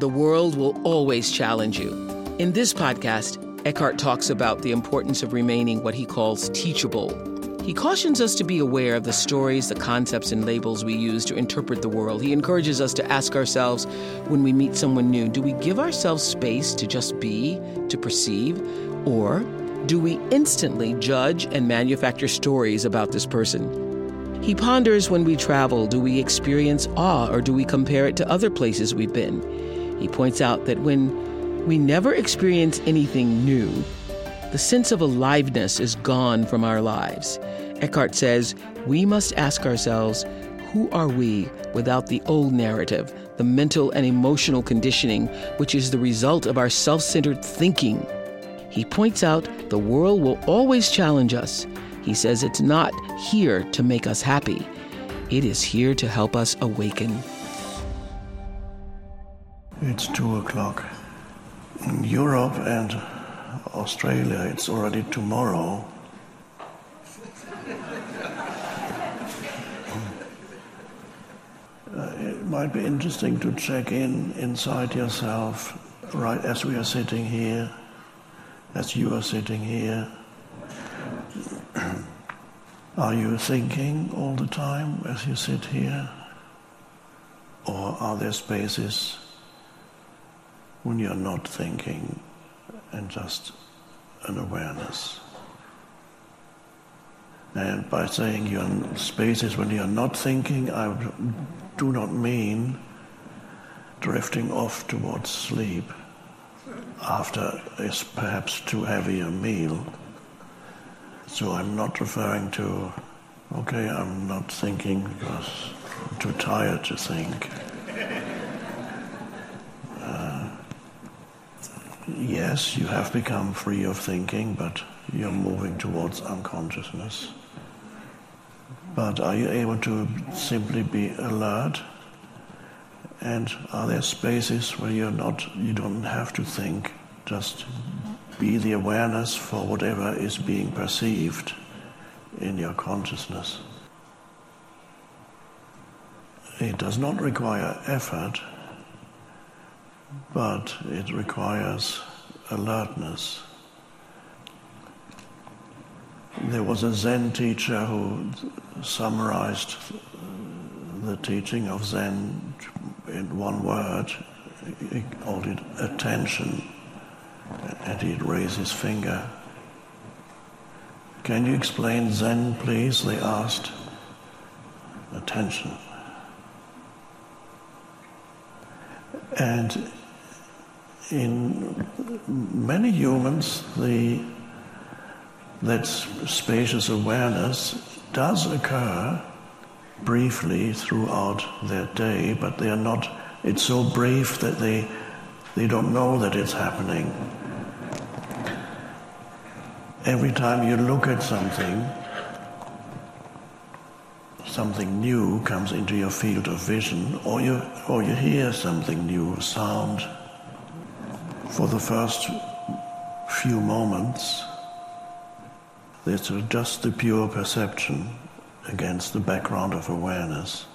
The world will always challenge you. In this podcast, Eckhart talks about the importance of remaining what he calls teachable. He cautions us to be aware of the stories, the concepts, and labels we use to interpret the world. He encourages us to ask ourselves when we meet someone new do we give ourselves space to just be, to perceive, or do we instantly judge and manufacture stories about this person? He ponders when we travel do we experience awe or do we compare it to other places we've been? He points out that when we never experience anything new, the sense of aliveness is gone from our lives. Eckhart says we must ask ourselves who are we without the old narrative, the mental and emotional conditioning, which is the result of our self centered thinking? He points out the world will always challenge us. He says it's not here to make us happy, it is here to help us awaken. It's two o'clock. In Europe and Australia, it's already tomorrow. Uh, it might be interesting to check in inside yourself right as we are sitting here, as you are sitting here. Are you thinking all the time as you sit here? Or are there spaces when you're not thinking and just an awareness? And by saying you're in spaces when you're not thinking, I do not mean drifting off towards sleep after a perhaps too heavy a meal so I'm not referring to, okay, I'm not thinking because I'm too tired to think. Yes, you have become free of thinking, but you're moving towards unconsciousness. But are you able to simply be alert? And are there spaces where you're not, you don't have to think, just be the awareness for whatever is being perceived in your consciousness. It does not require effort, but it requires alertness. There was a Zen teacher who summarized the teaching of Zen in one word. He called it attention. And he'd raise his finger. Can you explain Zen, please? They asked. Attention. And in many humans, the, that spacious awareness does occur briefly throughout their day, but they are not, it's so brief that they they don't know that it's happening. Every time you look at something, something new comes into your field of vision, or you, or you hear something new, sound. For the first few moments, it's just the pure perception against the background of awareness.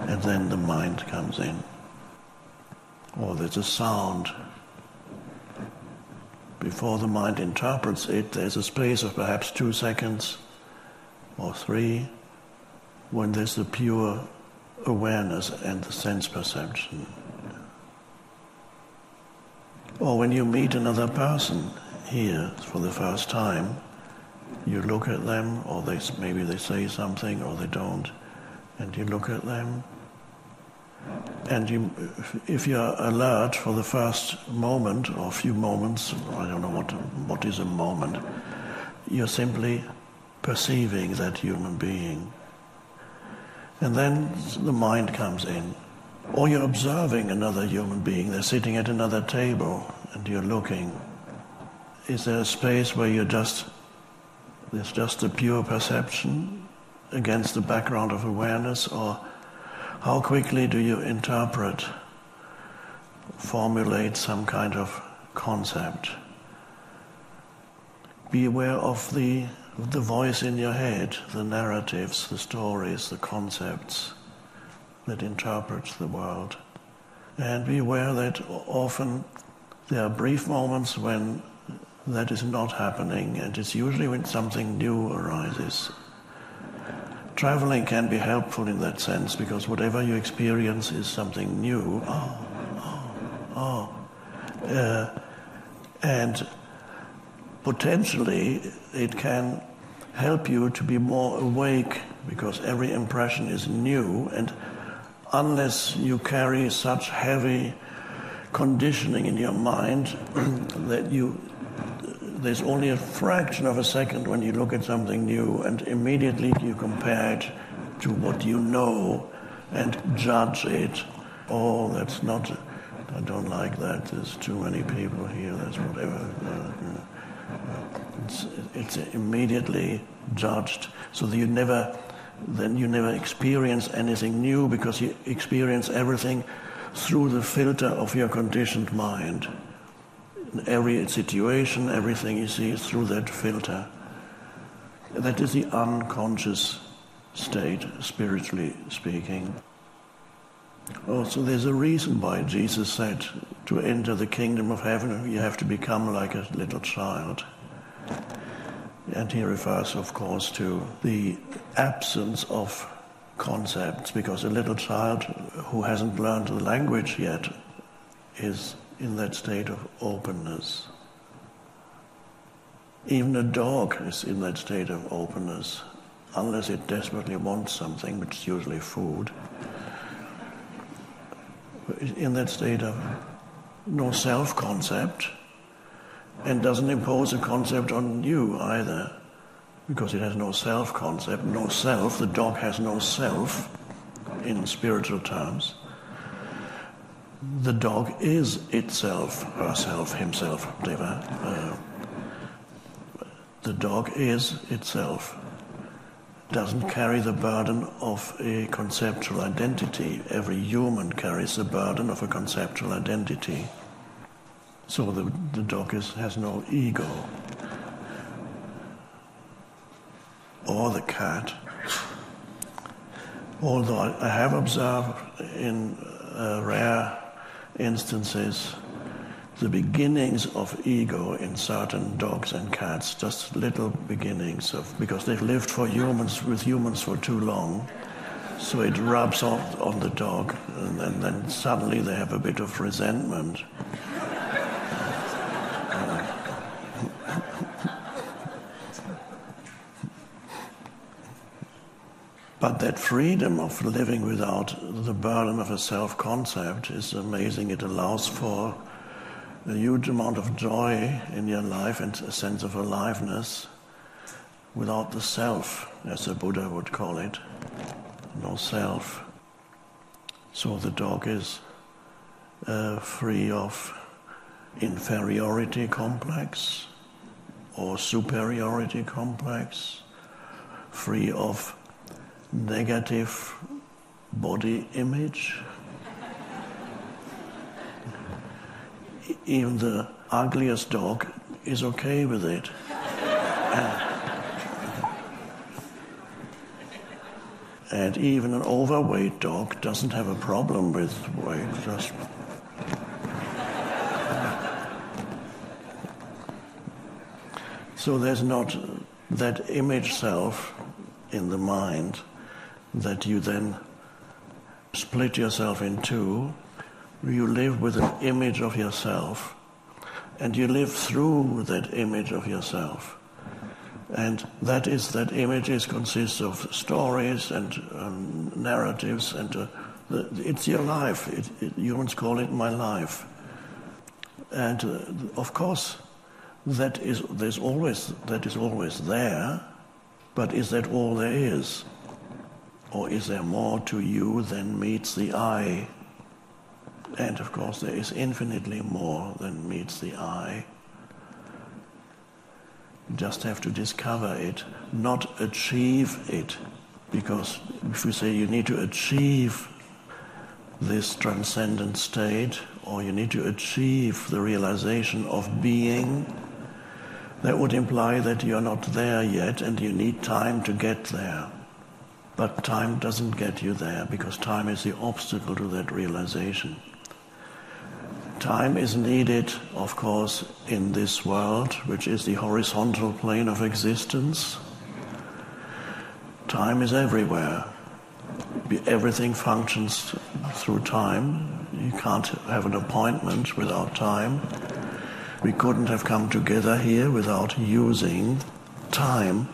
And then the mind comes in or there's a sound. Before the mind interprets it, there's a space of perhaps two seconds or three when there's the pure awareness and the sense perception. Or when you meet another person here for the first time, you look at them, or they, maybe they say something or they don't, and you look at them and you, if you're alert for the first moment or few moments, I don't know what, what is a moment, you're simply perceiving that human being. And then the mind comes in. Or you're observing another human being. They're sitting at another table and you're looking. Is there a space where you're just, there's just a pure perception against the background of awareness? Or how quickly do you interpret, formulate some kind of concept? Be aware of the, the voice in your head, the narratives, the stories, the concepts that interprets the world. And be aware that often there are brief moments when that is not happening, and it's usually when something new arises. Traveling can be helpful in that sense because whatever you experience is something new. Oh, oh, oh. Uh, and potentially it can help you to be more awake because every impression is new and unless you carry such heavy conditioning in your mind that you there's only a fraction of a second when you look at something new and immediately you compare it to what you know and judge it. Oh that's not i don't like that. There's too many people here. That's whatever. It's, it's immediately judged. So that you never then you never experience anything new because you experience everything through the filter of your conditioned mind. Every situation, everything you see is through that filter. That is the unconscious state, spiritually speaking. Also, there's a reason why Jesus said to enter the kingdom of heaven, you have to become like a little child. And he refers, of course, to the absence of concepts, because a little child who hasn't learned the language yet is in that state of openness. Even a dog is in that state of openness, unless it desperately wants something, which is usually food. In that state of no self concept and doesn't impose a concept on you either, because it has no self concept, no self. The dog has no self in spiritual terms. The dog is itself, herself, himself, whatever. Uh, the dog is itself. Doesn't carry the burden of a conceptual identity. Every human carries the burden of a conceptual identity. So the, the dog has no ego. Or the cat. Although I have observed in uh, rare instances the beginnings of ego in certain dogs and cats, just little beginnings of because they've lived for humans with humans for too long. So it rubs off on the dog, and then, then suddenly they have a bit of resentment. But that freedom of living without the burden of a self concept is amazing. It allows for a huge amount of joy in your life and a sense of aliveness without the self, as the Buddha would call it. No self. So the dog is uh, free of inferiority complex or superiority complex, free of negative body image. Even the ugliest dog is okay with it. and even an overweight dog doesn't have a problem with weight, just So there's not that image self in the mind that you then split yourself in two. You live with an image of yourself, and you live through that image of yourself. And that is that images consists of stories and um, narratives, and uh, the, it's your life. It, it, humans call it my life. And uh, of course, that is there's always that is always there, but is that all there is? Or is there more to you than meets the eye? And of course, there is infinitely more than meets the eye. You just have to discover it, not achieve it. Because if we say you need to achieve this transcendent state, or you need to achieve the realization of being, that would imply that you're not there yet and you need time to get there. But time doesn't get you there because time is the obstacle to that realization. Time is needed, of course, in this world, which is the horizontal plane of existence. Time is everywhere. Everything functions through time. You can't have an appointment without time. We couldn't have come together here without using time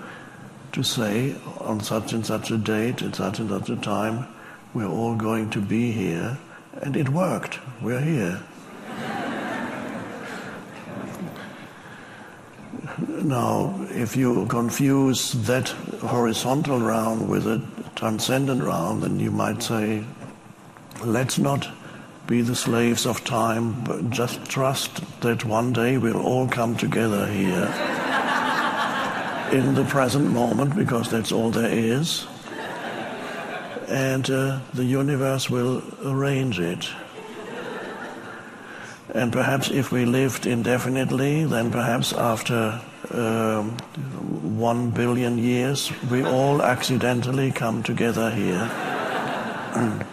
to say on such and such a date, at such and such a time, we're all going to be here. And it worked. We're here. now, if you confuse that horizontal round with a transcendent round, then you might say, let's not be the slaves of time, but just trust that one day we'll all come together here in the present moment, because that's all there is. And uh, the universe will arrange it. And perhaps if we lived indefinitely, then perhaps after um, one billion years, we all accidentally come together here.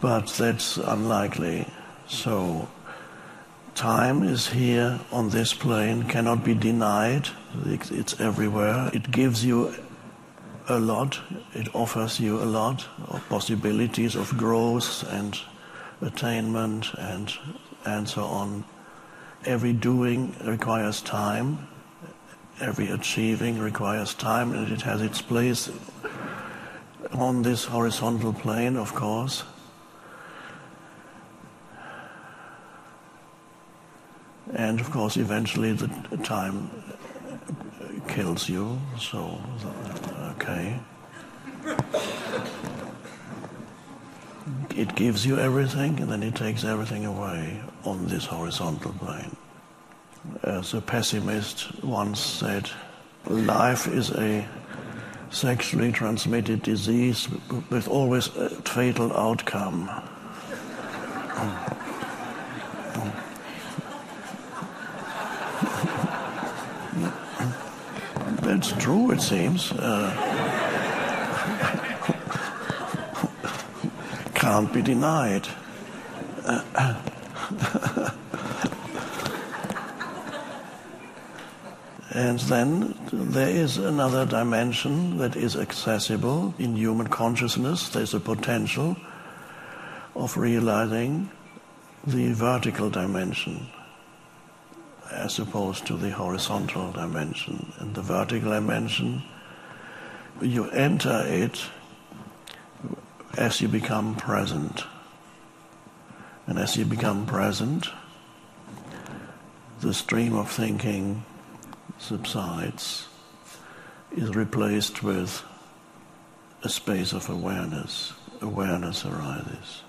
but that's unlikely. So, time is here on this plane, cannot be denied. It's everywhere. It gives you a lot, it offers you a lot of possibilities of growth and attainment and, and so on. Every doing requires time, every achieving requires time, and it has its place on this horizontal plane, of course. And of course, eventually the time kills you, so, okay. It gives you everything and then it takes everything away on this horizontal plane. As a pessimist once said, life is a sexually transmitted disease with always a fatal outcome. That's true, it seems. Uh, can't be denied. and then there is another dimension that is accessible in human consciousness. There's a potential of realizing the vertical dimension as opposed to the horizontal dimension. And the vertical dimension, you enter it as you become present. And as you become present, the stream of thinking subsides, is replaced with a space of awareness. Awareness arises.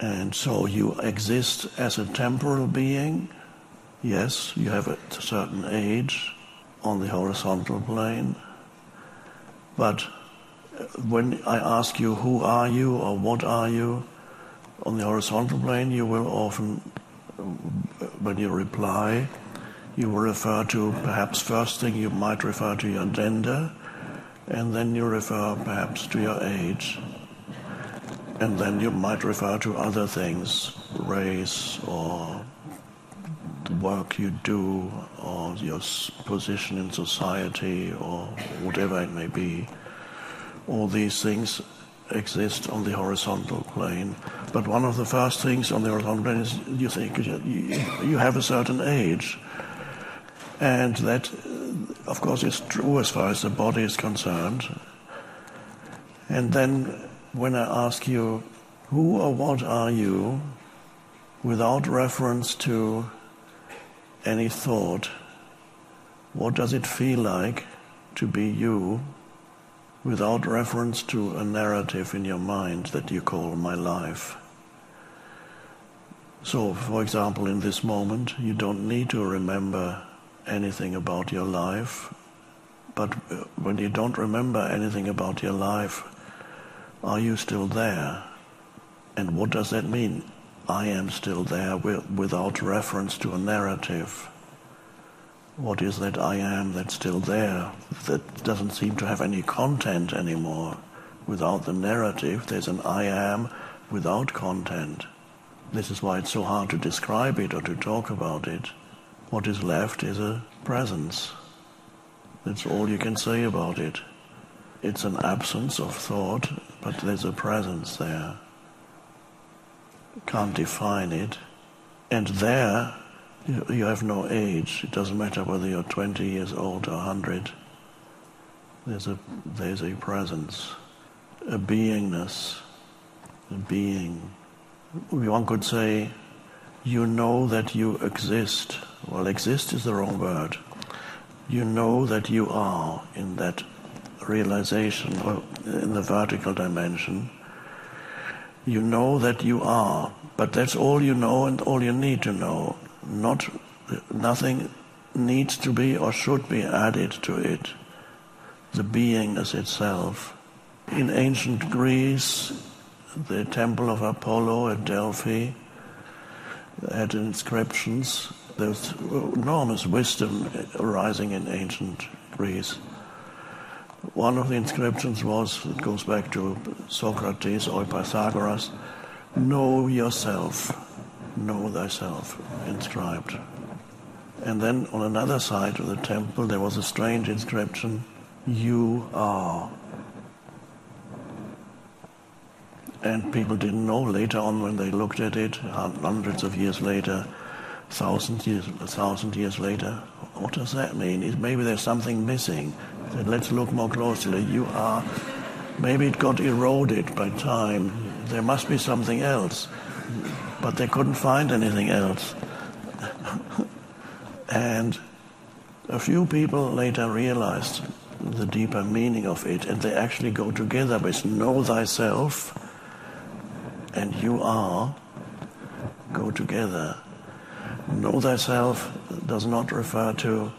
And so you exist as a temporal being Yes, you have a certain age on the horizontal plane, but uh, when I ask you who are you or what are you on the horizontal plane, you will often, when you reply, you will refer to perhaps first thing you might refer to your gender, and then you refer perhaps to your age, and then you might refer to other things, race or the work you do or your position in society or whatever it may be. All these things exist on the horizontal plane. But one of the first things on the horizontal plane is you think you have a certain age. And that, of course, is true as far as the body is concerned. And then when I ask you, who or what are you, without reference to any thought, what does it feel like to be you without reference to a narrative in your mind that you call my life? So, for example, in this moment, you don't need to remember anything about your life, but uh, when you don't remember anything about your life, are you still there? And what does that mean? I am still there without reference to a narrative. What is that I am that's still there that doesn't seem to have any content anymore? Without the narrative, there's an I am without content. This is why it's so hard to describe it or to talk about it. What is left is a presence. That's all you can say about it. It's an absence of thought, but there's a presence there. Can't define it. And there, you have no age. It doesn't matter whether you're 20 years old or 100. There's a, there's a presence, a beingness, a being. One could say, you know that you exist. Well, exist is the wrong word. You know that you are in that realization, in the vertical dimension. You know that you are, but that's all you know and all you need to know. Not, nothing needs to be or should be added to it the beingness itself. In ancient Greece, the temple of Apollo at Delphi had inscriptions. There was enormous wisdom arising in ancient Greece. One of the inscriptions was, it goes back to Socrates or Pythagoras, know yourself, know thyself, inscribed. And then on another side of the temple there was a strange inscription, you are. And people didn't know later on when they looked at it, hundreds of years later, thousands years, a thousand years later, what does that mean? maybe there's something missing. Said, let's look more closely. You are. Maybe it got eroded by time. There must be something else, but they couldn't find anything else. and a few people later realized the deeper meaning of it, and they actually go together with know thyself and you are go together. Know thyself does not refer to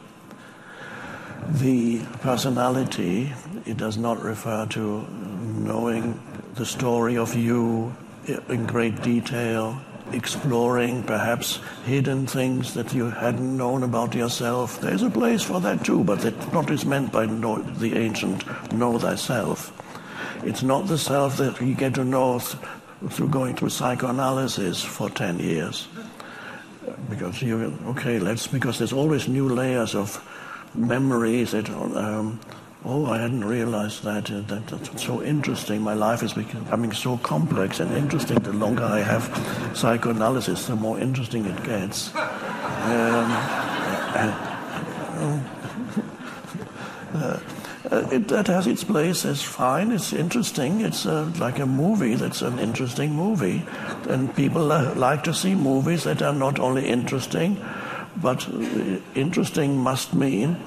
the personality, it does not refer to knowing the story of you in great detail exploring perhaps hidden things that you hadn't known about yourself. There's a place for that too, but that's not is meant by know, the ancient know thyself. It's not the self that you get to know through going through psychoanalysis for 10 years. Because you, okay, let's, because there's always new layers of memories that um, Oh, I hadn't realized that. Uh, that. That's so interesting. My life is becoming so complex and interesting. The longer I have psychoanalysis, the more interesting it gets. Um, uh, uh, it, that has its place. It's fine. It's interesting. It's uh, like a movie. That's an interesting movie, and people uh, like to see movies that are not only interesting, but uh, interesting must mean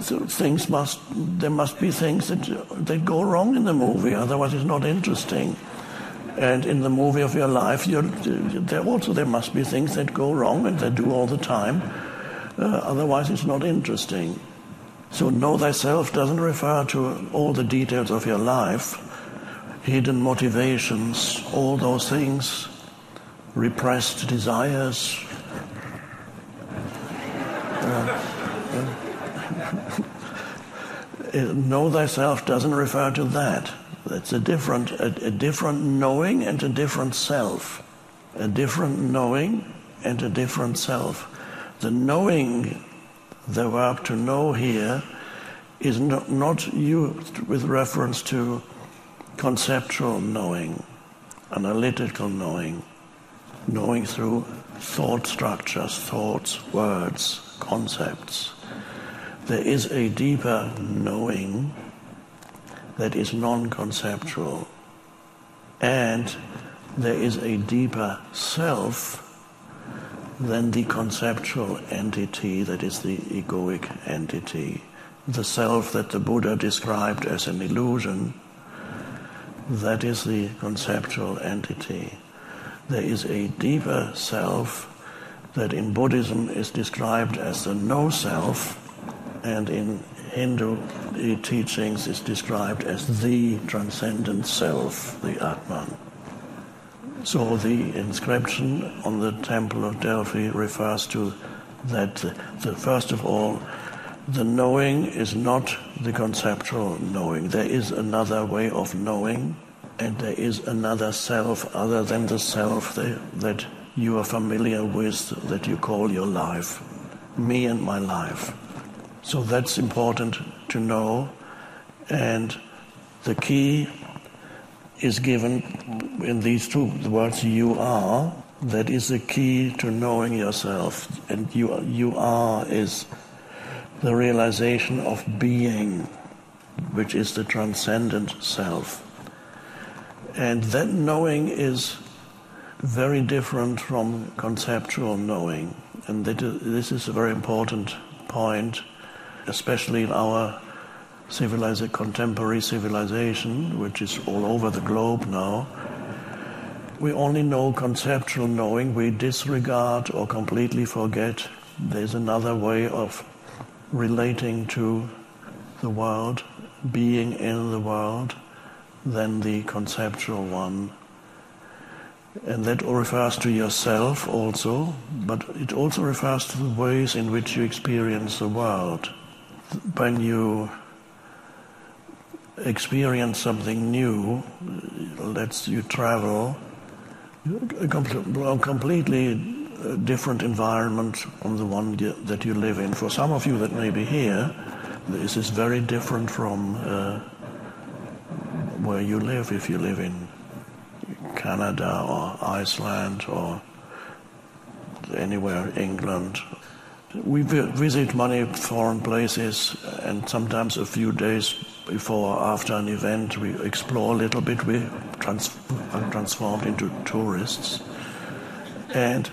so things must there must be things that that go wrong in the movie, otherwise it's not interesting. And in the movie of your life, there also there must be things that go wrong and that do all the time. Uh, otherwise, it's not interesting. So know thyself doesn't refer to all the details of your life, hidden motivations, all those things, repressed desires. Uh, know thyself doesn't refer to that. It's a different, a, a different knowing and a different self. A different knowing and a different self. The knowing, the verb to know here, is not, not used with reference to conceptual knowing, analytical knowing, knowing through thought structures, thoughts, words, concepts there is a deeper knowing that is non conceptual, and there is a deeper self than the conceptual entity that is the egoic entity. The self that the Buddha described as an illusion, that is the conceptual entity. There is a deeper self that in Buddhism is described as the no self and in Hindu teachings is described as the transcendent self, the Atman. So the inscription on the Temple of Delphi refers to that, the, first of all, the knowing is not the conceptual knowing. There is another way of knowing, and there is another self other than the self that you are familiar with, that you call your life. Me and my life. So that's important to know. And the key is given in these two words, you are. That is the key to knowing yourself. And you, you are is the realization of being, which is the transcendent self. And that knowing is very different from conceptual knowing. And this is a very important point, especially in our civilized, contemporary civilization, which is all over the globe now. We only know conceptual knowing, we disregard or completely forget there's another way of relating to the world, being in the world, than the conceptual one. And that all refers to yourself also, but it also refers to the ways in which you experience the world. When you experience something new, lets you travel, a completely different environment from the one that you live in. For some of you that may be here, this is very different from uh, where you live if you live in Canada or Iceland or anywhere, England. We visit many foreign places and sometimes a few days before or after an event we explore a little bit, we trans- are transformed into tourists. And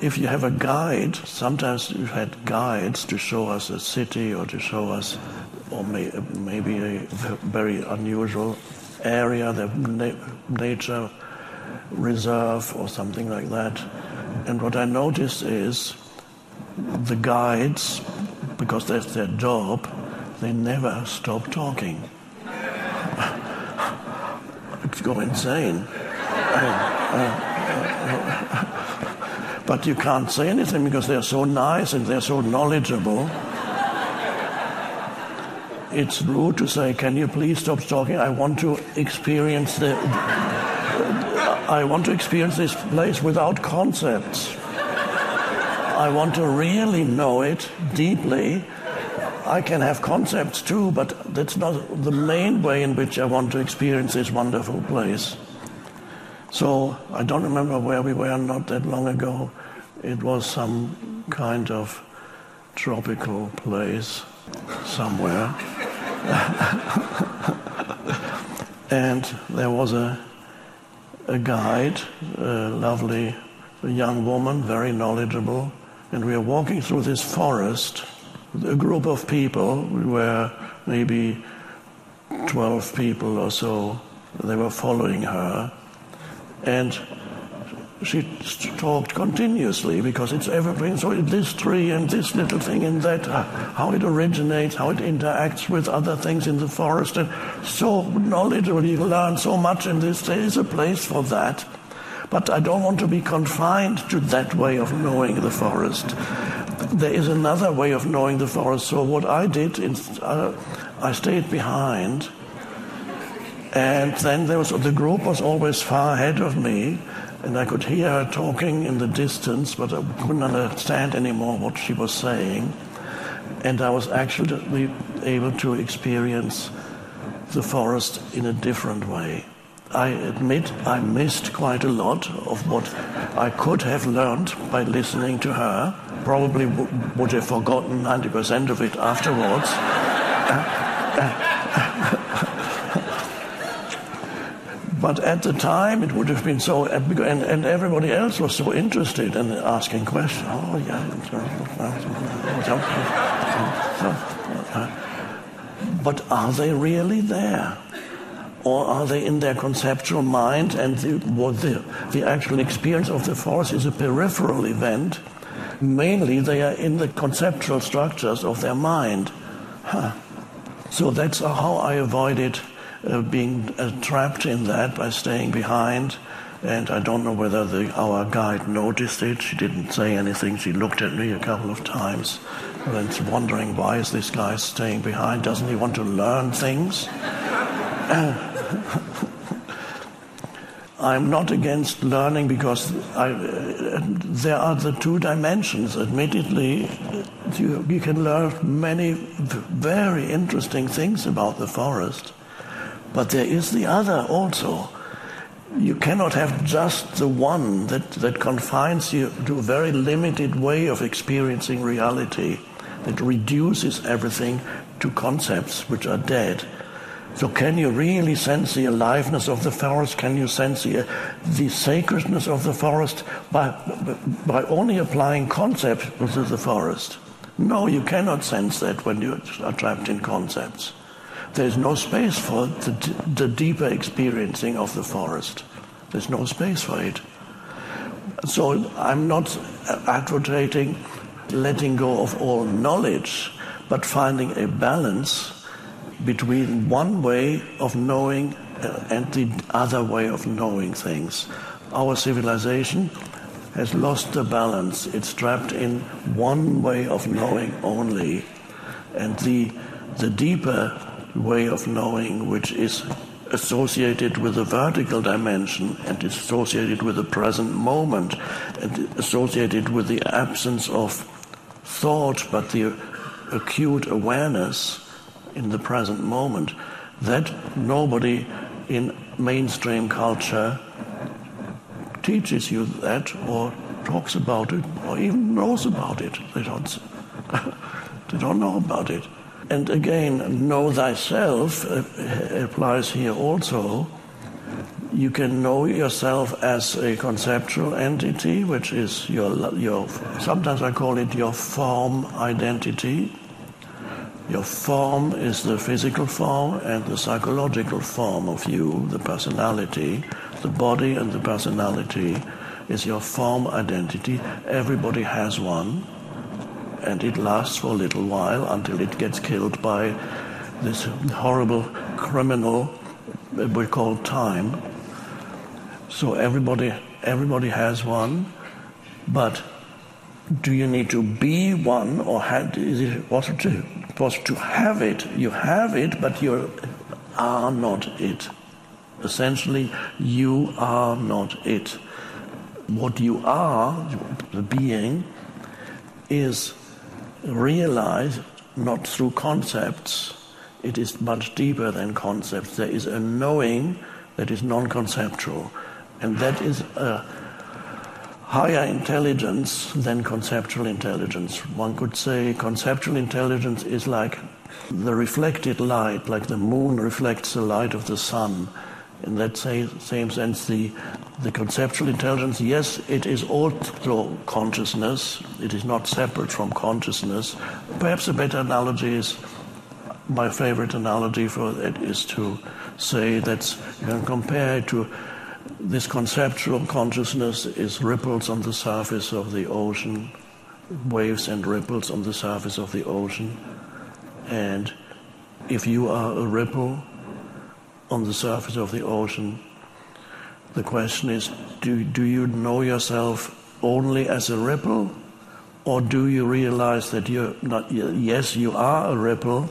if you have a guide, sometimes you've had guides to show us a city or to show us, or may, maybe a very unusual area, the nature reserve or something like that. And what I noticed is the guides, because that's their job, they never stop talking. it's go insane. but you can't say anything because they're so nice and they're so knowledgeable. It's rude to say, "Can you please stop talking? I want to experience the. I want to experience this place without concepts. I want to really know it deeply. I can have concepts too, but that's not the main way in which I want to experience this wonderful place." So I don't remember where we were not that long ago. It was some kind of tropical place somewhere. and there was a, a guide, a lovely young woman, very knowledgeable, and we were walking through this forest a group of people. We were maybe 12 people or so. They were following her and she talked continuously because it's everything. So this tree and this little thing and that, uh, how it originates, how it interacts with other things in the forest, and so knowledgeable. You learn so much in this. There is a place for that, but I don't want to be confined to that way of knowing the forest. There is another way of knowing the forest. So what I did, is, uh, I stayed behind and then there was, the group was always far ahead of me, and I could hear her talking in the distance, but I couldn't understand anymore what she was saying. And I was actually able to experience the forest in a different way. I admit I missed quite a lot of what I could have learned by listening to her. Probably would have forgotten 90% of it afterwards. Uh, uh, but at the time, it would have been so, uh, and, and everybody else was so interested in asking questions. Oh, yeah. But are they really there? Or are they in their conceptual mind and the, what the, the actual experience of the force is a peripheral event? Mainly, they are in the conceptual structures of their mind. Huh. So that's how I avoided uh, being uh, trapped in that by staying behind. And I don't know whether the, our guide noticed it. She didn't say anything. She looked at me a couple of times and wondering why is this guy staying behind? Doesn't he want to learn things? I'm not against learning because I, uh, there are the two dimensions. Admittedly, you, you can learn many very interesting things about the forest, but there is the other also. You cannot have just the one that, that confines you to a very limited way of experiencing reality, that reduces everything to concepts which are dead. So, can you really sense the aliveness of the forest? Can you sense the, the sacredness of the forest by, by only applying concepts to the forest? No, you cannot sense that when you are trapped in concepts. There's no space for the, the deeper experiencing of the forest. There's no space for it. So, I'm not advocating letting go of all knowledge, but finding a balance between one way of knowing uh, and the other way of knowing things. Our civilization has lost the balance. It's trapped in one way of knowing only. And the, the deeper way of knowing, which is associated with the vertical dimension and is associated with the present moment and associated with the absence of thought but the acute awareness in the present moment that nobody in mainstream culture teaches you that or talks about it or even knows about it. They don't, they don't know about it. And again, know thyself uh, applies here also. You can know yourself as a conceptual entity, which is your, your sometimes I call it your form identity, your form is the physical form and the psychological form of you, the personality. The body and the personality is your form identity. Everybody has one, and it lasts for a little while until it gets killed by this horrible criminal we call time. So everybody, everybody has one, but do you need to be one, or have, is it what to was to have it. You have it, but you are not it. Essentially, you are not it. What you are, the being, is realized not through concepts. It is much deeper than concepts. There is a knowing that is non conceptual. And that is a higher intelligence than conceptual intelligence. One could say conceptual intelligence is like the reflected light, like the moon reflects the light of the sun. In that same sense, the, the conceptual intelligence, yes, it is also consciousness. It is not separate from consciousness. Perhaps a better analogy is, my favorite analogy for it is to say that you can compare it to this conceptual consciousness is ripples on the surface of the ocean, waves and ripples on the surface of the ocean. And if you are a ripple on the surface of the ocean, the question is do, do you know yourself only as a ripple? Or do you realize that you're not, yes, you are a ripple,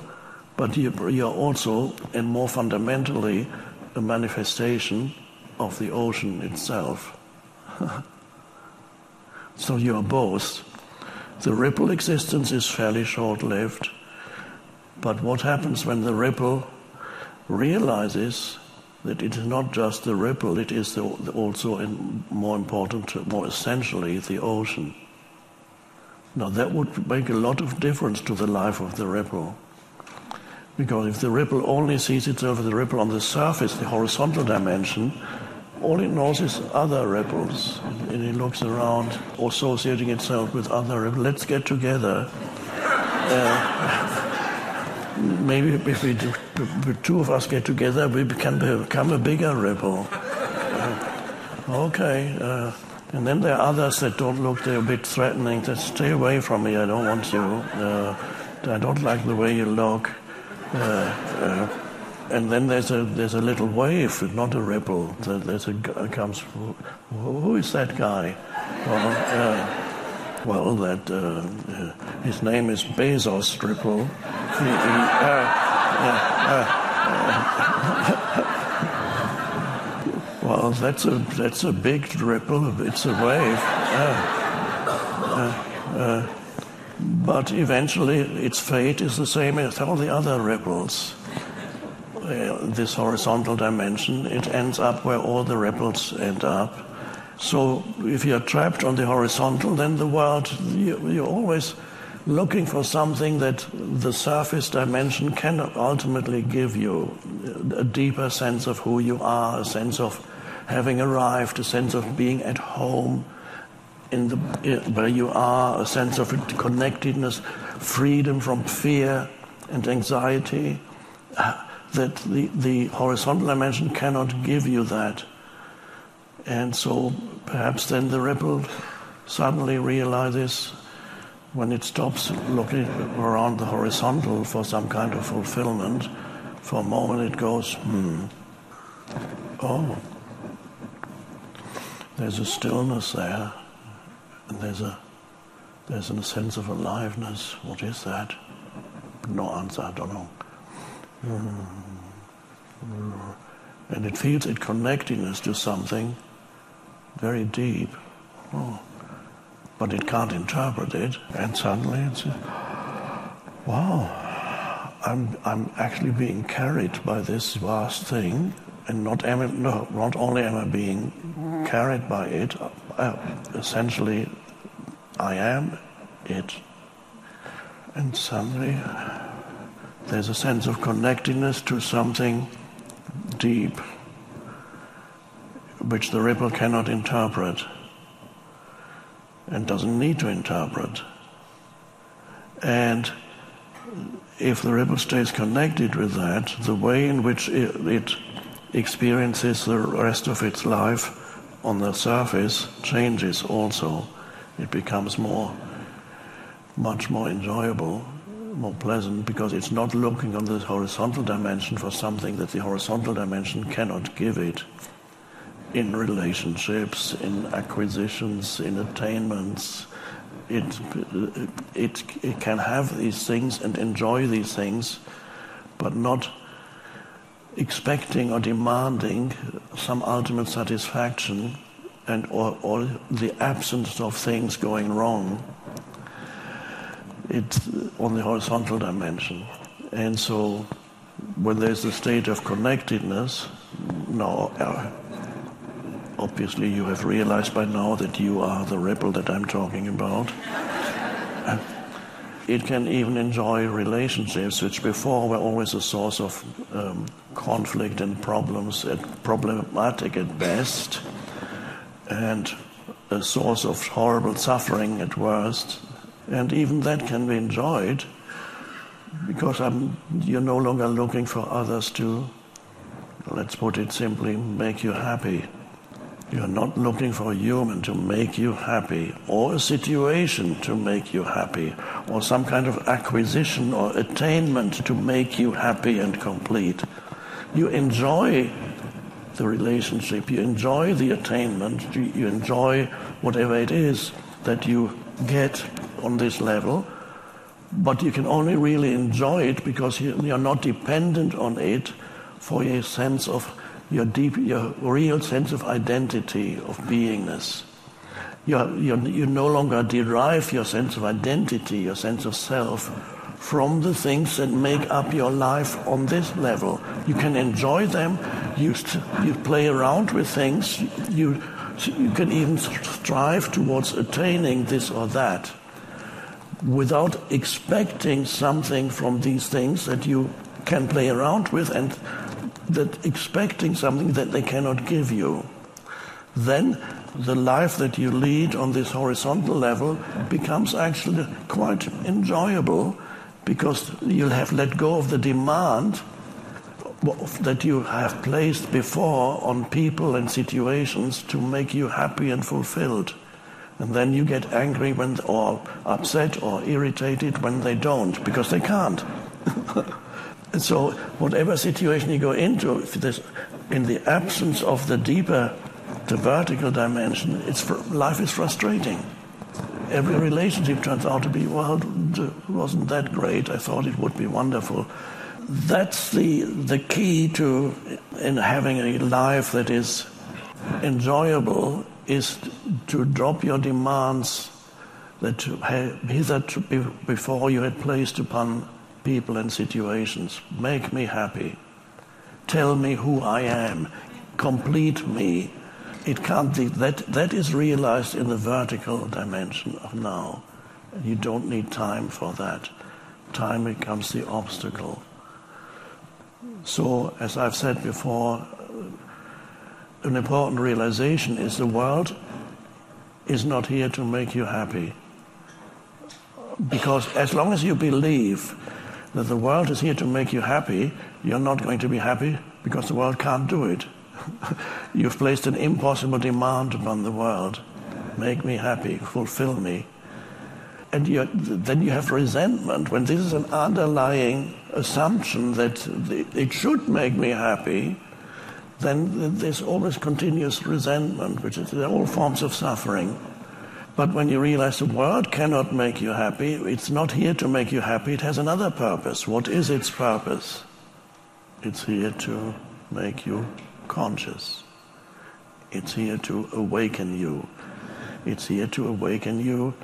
but you're also, and more fundamentally, a manifestation of the ocean itself. so you are both. The ripple existence is fairly short lived, but what happens when the ripple realizes that it is not just the ripple, it is also, more important, more essentially, the ocean. Now, that would make a lot of difference to the life of the ripple. Because if the ripple only sees itself as the ripple on the surface, the horizontal dimension, all it knows is other ripples. And it looks around, associating itself with other ripples. Let's get together. Uh, maybe if we do, the two of us get together, we can become a bigger ripple. Uh, okay. Uh, and then there are others that don't look, they're a bit threatening. Just stay away from me, I don't want you. Uh, I don't like the way you look. Uh, uh, and then there's a there's a little wave, not a ripple. There's a comes. Who is that guy? Uh, well that uh, uh, his name is Bezos Ripple. He, he, uh, uh, uh, Well, that's a that's a big ripple. It's a wave. But eventually, its fate is the same as all the other ripples. This horizontal dimension, it ends up where all the ripples end up. So, if you're trapped on the horizontal, then the world you, you're always looking for something that the surface dimension can ultimately give you a deeper sense of who you are, a sense of having arrived, a sense of being at home in the, where you are, a sense of connectedness, freedom from fear and anxiety. Uh, that the, the horizontal dimension cannot give you that. And so perhaps then the ripple suddenly realizes when it stops looking around the horizontal for some kind of fulfillment, for a moment it goes, hmm, oh, there's a stillness there, and there's a there's a sense of aliveness. What is that? No answer. I don't know. And it feels its connectedness to something very deep. Oh but it can't interpret it. And suddenly it's, wow, I'm, I'm actually being carried by this vast thing. And not, am, no, not only am I being carried by it, uh, essentially I am it. And suddenly there's a sense of connectedness to something deep, which the ripple cannot interpret and doesn't need to interpret. And if the ripple stays connected with that, the way in which it, it experiences the rest of its life on the surface changes also. It becomes more, much more enjoyable, more pleasant, because it's not looking on the horizontal dimension for something that the horizontal dimension cannot give it in relationships, in acquisitions, in attainments. It, it, it can have these things and enjoy these things, but not expecting or demanding some ultimate satisfaction and or, or the absence of things going wrong. It's on the horizontal dimension. And so when there's a state of connectedness, no, uh, obviously you have realized by now that you are the ripple that I'm talking about. it can even enjoy relationships which before were always a source of um, conflict and problems, at problematic at best, and a source of horrible suffering at worst. And even that can be enjoyed because I'm, you're no longer looking for others to, let's put it simply, make you happy. You're not looking for a human to make you happy, or a situation to make you happy, or some kind of acquisition or attainment to make you happy and complete. You enjoy the relationship, you enjoy the attainment, you enjoy whatever it is that you get on this level, but you can only really enjoy it because you're not dependent on it for a sense of your deep, your real sense of identity, of beingness. You're, you're, you no longer derive your sense of identity, your sense of self, from the things that make up your life on this level. You can enjoy them, you, you play around with things, you, you can even strive towards attaining this or that without expecting something from these things that you can play around with and that expecting something that they cannot give you, then the life that you lead on this horizontal level becomes actually quite enjoyable because you'll have let go of the demand that you have placed before on people and situations to make you happy and fulfilled. And then you get angry when, or upset or irritated when they don't, because they can't. And so, whatever situation you go into, in the absence of the deeper, the vertical dimension, it's life is frustrating. Every relationship turns out to be, well, it wasn't that great. I thought it would be wonderful. That's the, the key to in having a life that is enjoyable is to drop your demands that hitherto before you had placed upon people and situations. Make me happy. Tell me who I am. Complete me. It can't be, that, that is realized in the vertical dimension of now. You don't need time for that. Time becomes the obstacle. So, as I've said before, an important realization is the world is not here to make you happy. Because as long as you believe that the world is here to make you happy, you're not going to be happy because the world can't do it. You've placed an impossible demand upon the world. Make me happy, fulfill me. And then you have resentment when this is an underlying assumption that it should make me happy. Then there's always continuous resentment, which is all forms of suffering. But when you realize the world cannot make you happy, it's not here to make you happy, it has another purpose. What is its purpose? It's here to make you conscious. It's here to awaken you. It's here to awaken you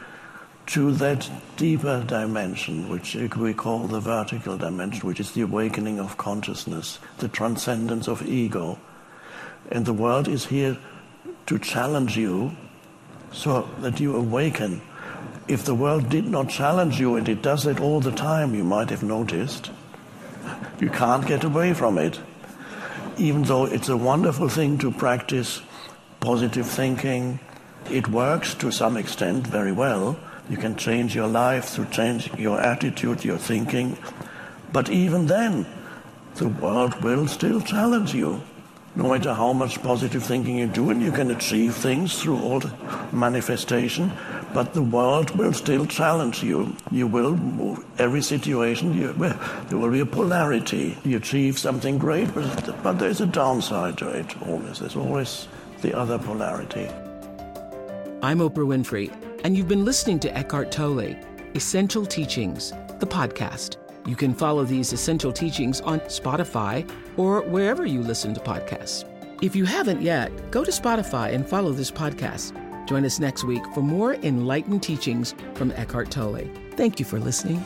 to that deeper dimension, which we call the vertical dimension, which is the awakening of consciousness, the transcendence of ego. And the world is here to challenge you so that you awaken. If the world did not challenge you, and it does it all the time, you might have noticed, you can't get away from it. Even though it's a wonderful thing to practice positive thinking, it works to some extent very well you can change your life through changing your attitude, your thinking. But even then, the world will still challenge you. No matter how much positive thinking you do, and you can achieve things through all the manifestation, but the world will still challenge you. You will move every situation. You, well, there will be a polarity. You achieve something great, but, but there's a downside to it. Always, there's always the other polarity. I'm Oprah Winfrey and you've been listening to Eckhart Tolle, Essential Teachings, the podcast. You can follow these essential teachings on Spotify or wherever you listen to podcasts. If you haven't yet, go to Spotify and follow this podcast. Join us next week for more enlightened teachings from Eckhart Tolle. Thank you for listening.